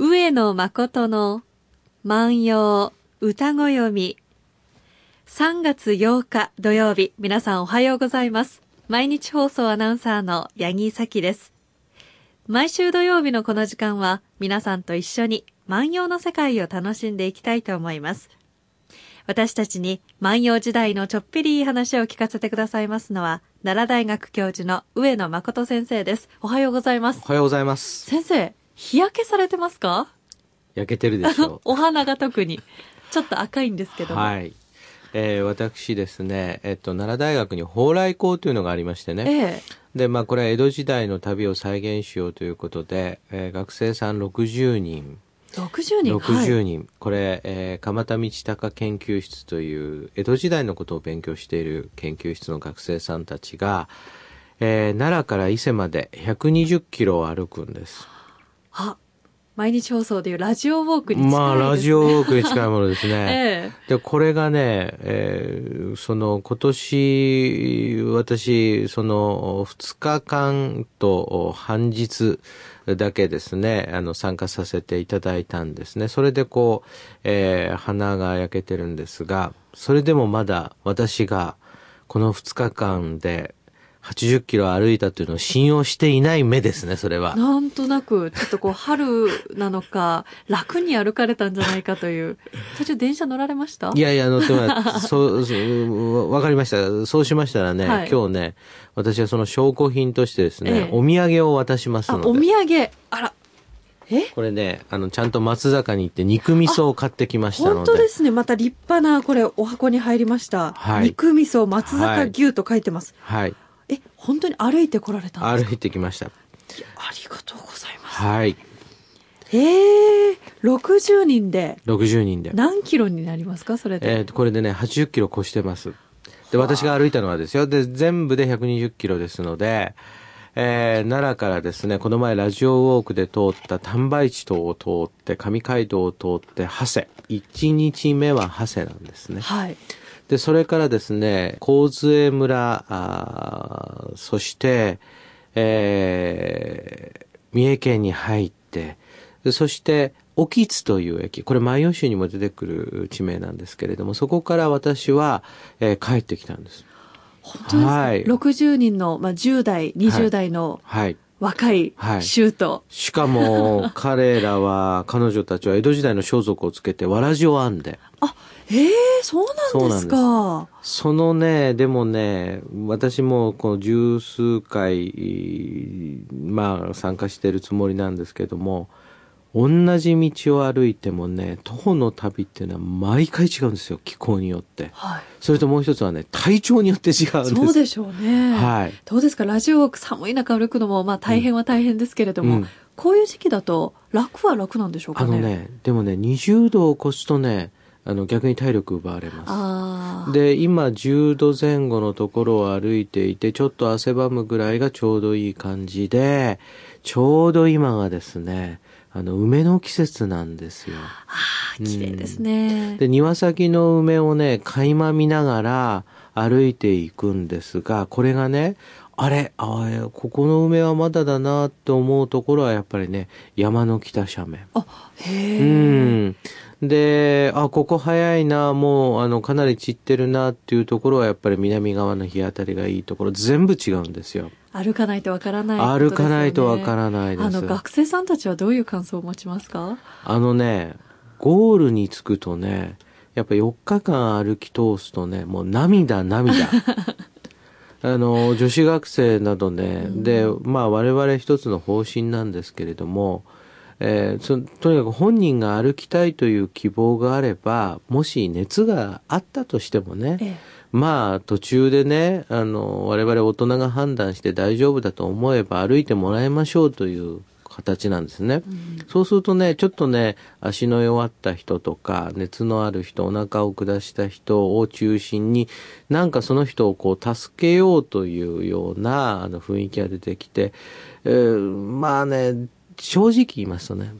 上野誠の万葉歌ご読み。3月8日土曜日、皆さんおはようございます。毎日放送アナウンサーの八木咲です。毎週土曜日のこの時間は、皆さんと一緒に万葉の世界を楽しんでいきたいと思います。私たちに万葉時代のちょっぴりいい話を聞かせてくださいますのは、奈良大学教授の上野誠先生です。おはようございますお。はようございます。先生、日焼けされてますか？焼けてるでしょ お花が特に。ちょっと赤いんですけう。ども。はい。えー私ですね、えっと、奈良大学に蓬莱校というのがありましてね。ええ。で、まあ、これは江戸時代の旅を再現しようということで、えー学生さん60人、60人？60人、これ、えー鎌田道隆研究室という、江戸時代のことを勉強している研究室の学生さんたちが、えー奈良から伊勢まで120キロを歩くんです。あ、毎日放送でいうラジオウォークに近いです、ね。まあ、ラジオウォークに近いものですね。ええ。で、これがね、えーその、今年、私、その、2日間と半日だけですね、あの、参加させていただいたんですね。それでこう、えー鼻が焼けてるんですが、それでもまだ私が、この2日間で80キロ歩いたというのを信用していない目ですね、それは。なんとなく、ちょっとこう、春なのか、楽に歩かれたんじゃないかという。途中電車乗られました？いやいや、乗ってます。そう、わかりました。そうしましたらね、はい今日ね、私はその証拠品としてですね、ええお土産を渡しますあ、ので。お土産。あら。え？これね、あの、ちゃんと松坂に行って肉味噌を買ってきましたので。本当ですね。また立派な、これ、お箱に入りました。はい肉味噌松坂牛と書いてます。はい。え、本当に歩いてこられたんですか？歩いてきました。ありがとうございます。はい。ええ60人で？60人で。何キロになりますか？それで。えーとこれでね、80キロ越してます。で、私が歩いたのはですよ。で、全部で120キロですので、えー奈良からですね、この前ラジオウォークで通った丹波市島を通って、上街道を通って、長谷。1日目は長谷なんですね。はい。で、それからですね、神津村、あーそして、えー三重県に入って、でそして、沖津という駅、これ万葉集にも出てくる地名なんですけれども、そこから私は、えー帰ってきたんです。本当ですか、はい60人の、まあ、10代、20代のはい。若いはい。衆と、しかも、彼らは、彼女たちは江戸時代の装束をつけて、わらじを編んで、あ、ええそうなんですか。そのね、でもね、私もこの十数回、まあ参加してるつもりなんですけども、同じ道を歩いてもね、徒歩の旅っていうのは毎回違うんですよ、気候によって。はい。それともう一つはね、体調によって違うんです。そうでしょうね。はい。どうですか？ラジオ寒い中歩くのも、まあ大変は大変ですけれども、うんこういう時期だと楽は楽なんでしょうかね？あのね、でもね、20度を越すとね、あの逆に体力奪われます。で、今10度前後のところを歩いていて、ちょっと汗ばむぐらいがちょうどいい感じで、ちょうど今がですね、あの、梅の季節なんですよ。ああ、綺麗ですね。で、庭先の梅をね、垣間見ながら歩いていくんですが、これがね、あれ、あえここの梅はまだだなって思うところはやっぱりね、山の北斜面。あ、へえ。うん。で、あ、ここ早いな、もう、あの、かなり散ってるなっていうところは、やっぱり南側の日当たりがいいところ、全部違うんですよ。歩かないとわからないね、歩かないとわからないです。あの、学生さんたちはどういう感想を持ちますか？あのね、ゴールに着くとね、やっぱ4日間歩き通すとね、もう涙涙。あの、女子学生などね、で、まあ我々一つの方針なんですけれども、えーそとにかく本人が歩きたいという希望があれば、もし熱があったとしてもね、ええ。まあ途中でね、あの、我々大人が判断して大丈夫だと思えば歩いてもらいましょうという形なんですね。そうするとね、ちょっとね、足の弱った人とか、熱のある人、お腹を下した人を中心に、なんかその人をこう助けようというようなあの雰囲気が出てきて、えーまあね、正直言いますとね、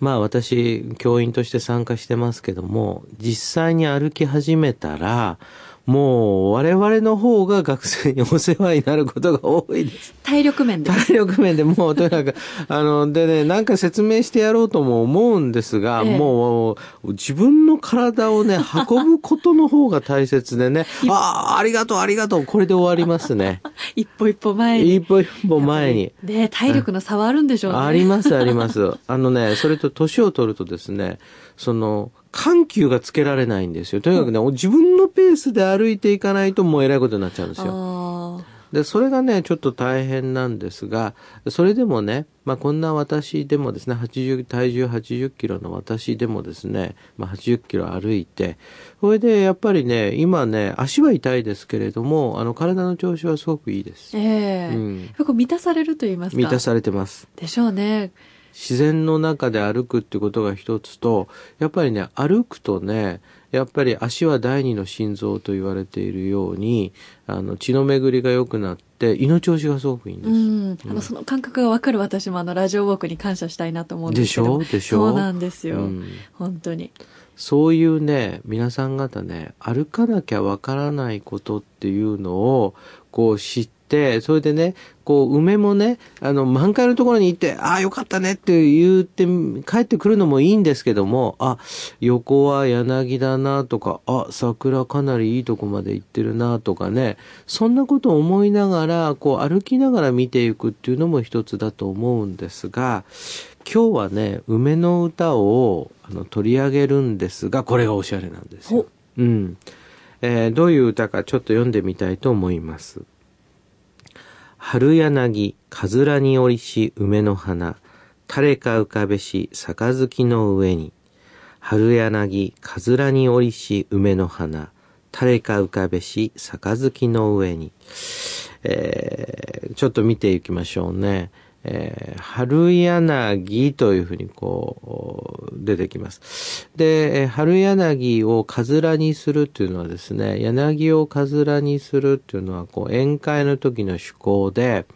まあ私、教員として参加してますけども、実際に歩き始めたら、もう我々の方が学生にお世話になることが多いです。体力面で。体力面でもうとにかく、あの、でね、なんか説明してやろうとも思うんですが、ええもう自分の体をね、運ぶことの方が大切でね、ああ、ありがとう、ありがとう、これで終わりますね。一歩一歩前に。一歩一歩前に。で、体力の差はあるんでしょうね。あります、あります。あのね、それと年を取るとですね、その、緩急がつけられないんですよ。とにかくね、自分のペースで歩いていかないともう偉いことになっちゃうんですよ。あで、それがね、ちょっと大変なんですが、それでもね、まあこんな私でもですね、80、体重80キロの私でもですね、まあ80キロ歩いて、それでやっぱりね、今ね、足は痛いですけれども、あの体の調子はすごくいいですー。ええうんやっぱこう満たされると言いますか。満たされてます。でしょうね。自然の中で歩くってことが一つと、やっぱりね、歩くとね、やっぱり足は第二の心臓と言われているように、あの、血の巡りが良くなって、胃の調子がすごくいいんです。うん。あの、その感覚がわかる私もあの、ラジオウォークに感謝したいなと思うんですけど。でしょ？でしょ？そうなんですよ。うん本当に。そういうね、皆さん方ね、歩かなきゃわからないことっていうのを、こう知って、それでね、こう、梅もね、あの、満開のところに行って、ああ、よかったねって言って、帰ってくるのもいいんですけども、あ、横は柳だなとか、あ、桜かなりいいとこまで行ってるなとかね、そんなことを思いながら、こう、歩きながら見ていくっていうのも一つだと思うんですが、今日はね、梅の歌をあの取り上げるんですが、これがおしゃれなんですよ。うん。えーどういう歌かちょっと読んでみたいと思います。春柳、かずらに折りし梅の花、垂れか浮かべし杯の上に。春柳、かずらに折りし梅の花、垂れか浮かべし杯の上に。えーちょっと見ていきましょうね。えー春柳というふうにこう、出てきます。で、春柳をかずらにするっていうのはですね、柳をかずらにするっていうのは、こう、宴会の時の趣向で、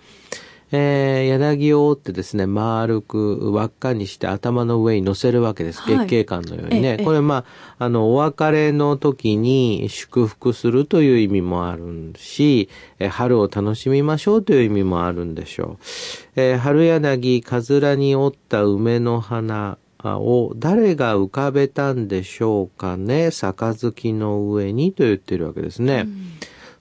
えー柳を折ってですね、丸く輪っかにして頭の上に乗せるわけです。はい月桂冠のようにね。ええこれまあ、あの、お別れの時に祝福するという意味もあるし、えー春を楽しみましょうという意味もあるんでしょう。えー春柳、かずらに折った梅の花、を誰が浮かべたんでしょうかね杯の上にと言ってるわけですね。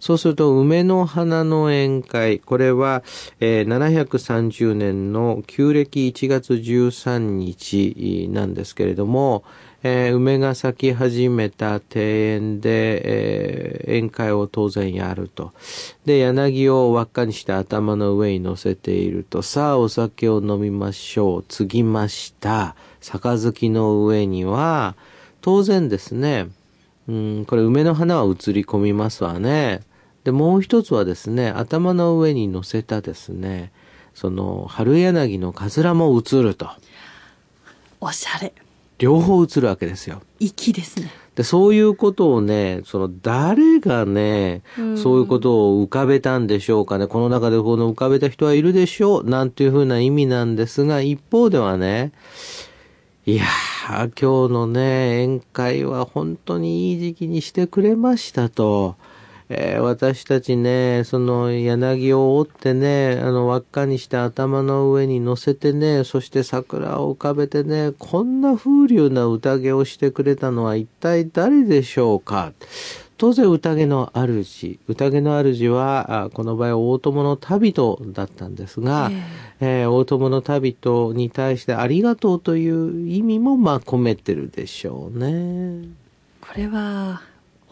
そうすると、梅の花の宴会。これは、えー730年の旧暦1月13日なんですけれども、えー梅が咲き始めた庭園で、えー宴会を当然やると。で、柳を輪っかにして頭の上に乗せていると、さあお酒を飲みましょう。継ぎました。杯の上には、当然ですね、うん、これ梅の花は映り込みますわね。で、もう一つはですね、頭の上に乗せたですね、その、春柳のかずらも映ると。おしゃれ。両方映るわけですよ。粋ですね。で、そういうことをね、その、誰がね、うんそういうことを浮かべたんでしょうかね。この中でこの浮かべた人はいるでしょう。なんていうふうな意味なんですが、一方ではね、いやー、今日のね、宴会は本当にいい時期にしてくれましたと。えー私たちね、その柳を折ってね、あの輪っかにして頭の上に乗せてね、そして桜を浮かべてね、こんな風流な宴をしてくれたのは一体誰でしょうか？当然宴の主、宴の主は、あこの場合大友の旅人だったんですが、えー大友の旅人に対してありがとうという意味もまあ込めてるでしょうね。これは、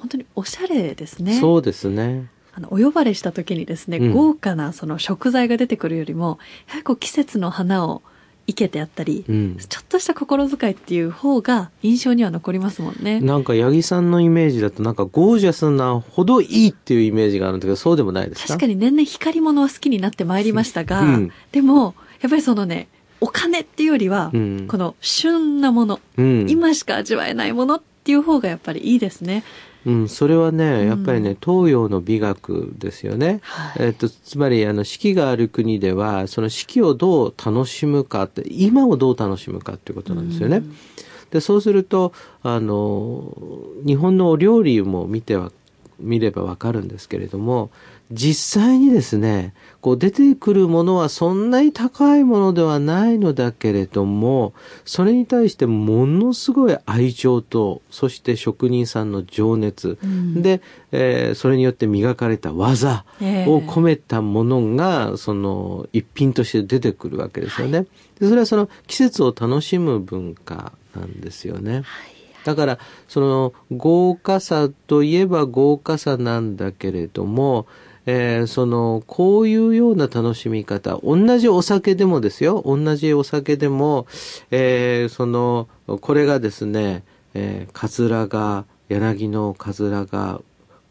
本当におしゃれですね。そうですね。あの、お呼ばれした時にですね、うん豪華なその食材が出てくるよりも、やはりこう季節の花を生けてあったり、うん。ちょっとした心遣いっていう方が印象には残りますもんね。なんか、八木さんのイメージだと、なんか、ゴージャスなほどいいっていうイメージがあるんだけど、そうでもないですか？確かに年々光り物は好きになってまいりましたが、うんでも、やっぱりそのね、お金っていうよりは、うんこの旬なもの、うん。今しか味わえないものっていう方がやっぱりいいですね。うん、それはね、んやっぱりね、東洋の美学ですよね。はいえっと、つまり、あの、四季がある国では、その四季をどう楽しむかって、今をどう楽しむかっていうことなんですよね。うんで、そうすると、あの、日本のお料理も見ては見ればわかるんですけれども、実際にですね、こう出てくるものはそんなに高いものではないのだけれども、それに対してものすごい愛情と、そして職人さんの情熱、うん、で、えー、それによって磨かれた技を込めたものが、その一品として出てくるわけですよね。はい、でそれはその季節を楽しむ文化なんですよね。はいだから、その豪華さといえば豪華さなんだけれども、えー、その、こういうような楽しみ方、同じお酒でもですよ、同じお酒でも、えー、その、これがですね、えー、カズラが、柳のカズラが、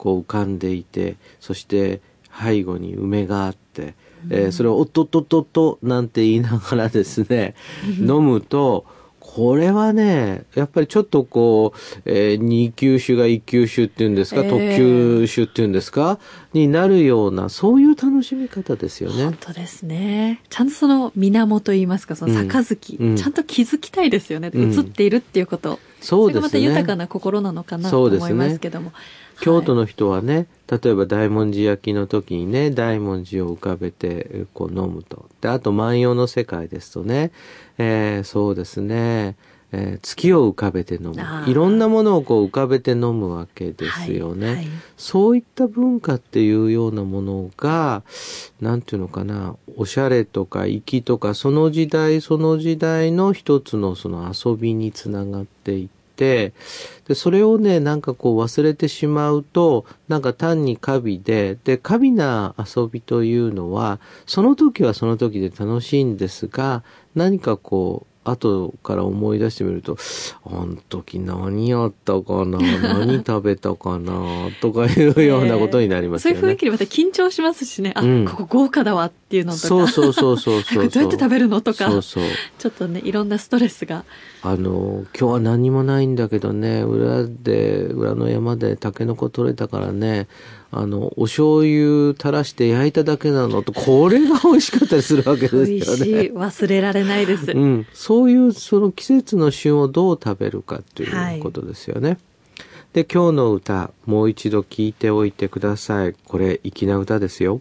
こう浮かんでいて、そして背後に梅があって、えー、それをおっとっとっとっとなんて言いながらですね、飲むと、これはね、やっぱりちょっとこう、えー、2級種が1級種っていうんですか、えー、特級種っていうんですか、になるような、そういう楽しみ方ですよね。本当ですね。ちゃんとその源といいますか、その杯、うん、ちゃんと気づきたいですよね。うん、映っているっていうこと。そうですね。それがまた豊かな心なのかなと思いますけども。京都の人はね、例えば大文字焼きの時にね、大文字を浮かべてこう飲むと。で、あと万葉の世界ですとね、えー、そうですね、えー、月を浮かべて飲む。いろんなものをこう浮かべて飲むわけですよね、はいはい。そういった文化っていうようなものが、なんていうのかな、おしゃれとか粋とか、その時代その時代の一つのその遊びにつながっていって、て、で、それをね、なんかこう忘れてしまうと、なんか単に過敏で、で、過敏な遊びというのは、その時はその時で楽しいんですが、何かこう、後から思い出してみると、あの時何やったかな、何食べたかな、とかいうようなことになりますよね。そういう雰囲気でまた緊張しますしね、あ、うん、ここ豪華だわっていうのとか。そうそうそうそうそう どうやって食べるのとか。そうそう。ちょっとね、いろんなストレスが。あの、今日は何もないんだけどね、裏で、裏の山でタケノコ取れたからね、あの、お醤油垂らして焼いただけなのと、これが美味しかったりするわけですよね。美味しい。忘れられないです。うん。そういう、その季節の旬をどう食べるかっていうことですよね。はい、で、今日の歌、もう一度聞いておいてください。これ、粋な歌ですよ。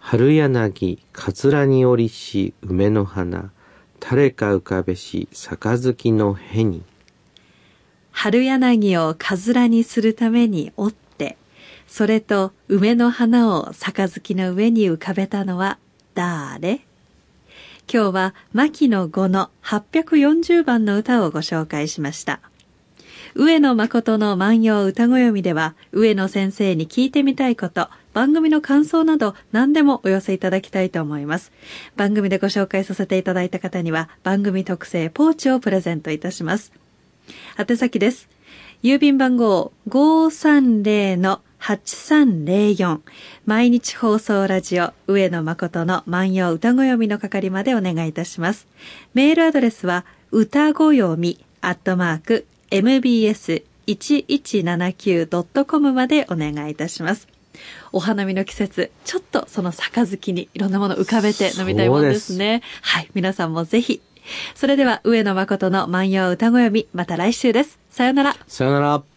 春柳、かつらにおりし、梅の花、誰か浮かべし、杯のへに。春柳をかずらにするために折っそれと梅の花を杯の上に浮かべたのは誰？今日は牧野五の840番の歌をご紹介しました。上野誠の万葉歌ご読みでは、上野先生に聞いてみたいこと、番組の感想など何でもお寄せいただきたいと思います。番組でご紹介させていただいた方には、番組特製ポーチをプレゼントいたします。宛先です。郵便番号530 8304毎日放送ラジオ上野誠の万葉歌ご読みの係までお願いいたします。メールアドレスは歌ご読みアットマーク mbs1179.com までお願いいたします。お花見の季節、ちょっとその杯にいろんなもの浮かべて飲みたいものですね。すはい、皆さんもぜひ。それでは上野誠の万葉歌ご読み、また来週です。さよなら。さよなら。